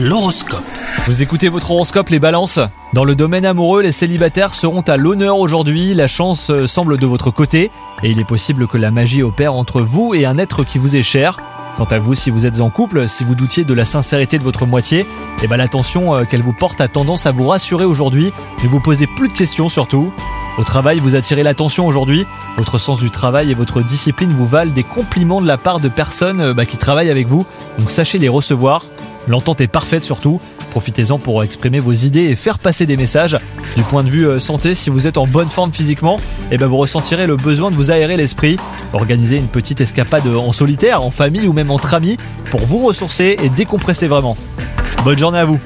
L'horoscope. Vous écoutez votre horoscope les balances Dans le domaine amoureux, les célibataires seront à l'honneur aujourd'hui, la chance euh, semble de votre côté, et il est possible que la magie opère entre vous et un être qui vous est cher. Quant à vous, si vous êtes en couple, si vous doutiez de la sincérité de votre moitié, eh ben l'attention euh, qu'elle vous porte a tendance à vous rassurer aujourd'hui, ne vous posez plus de questions surtout. Au travail, vous attirez l'attention aujourd'hui, votre sens du travail et votre discipline vous valent des compliments de la part de personnes euh, bah, qui travaillent avec vous, donc sachez les recevoir. L'entente est parfaite surtout. Profitez-en pour exprimer vos idées et faire passer des messages. Du point de vue euh, santé, si vous êtes en bonne forme physiquement, eh ben vous ressentirez le besoin de vous aérer l'esprit. Organisez une petite escapade en solitaire, en famille ou même entre amis pour vous ressourcer et décompresser vraiment. Bonne journée à vous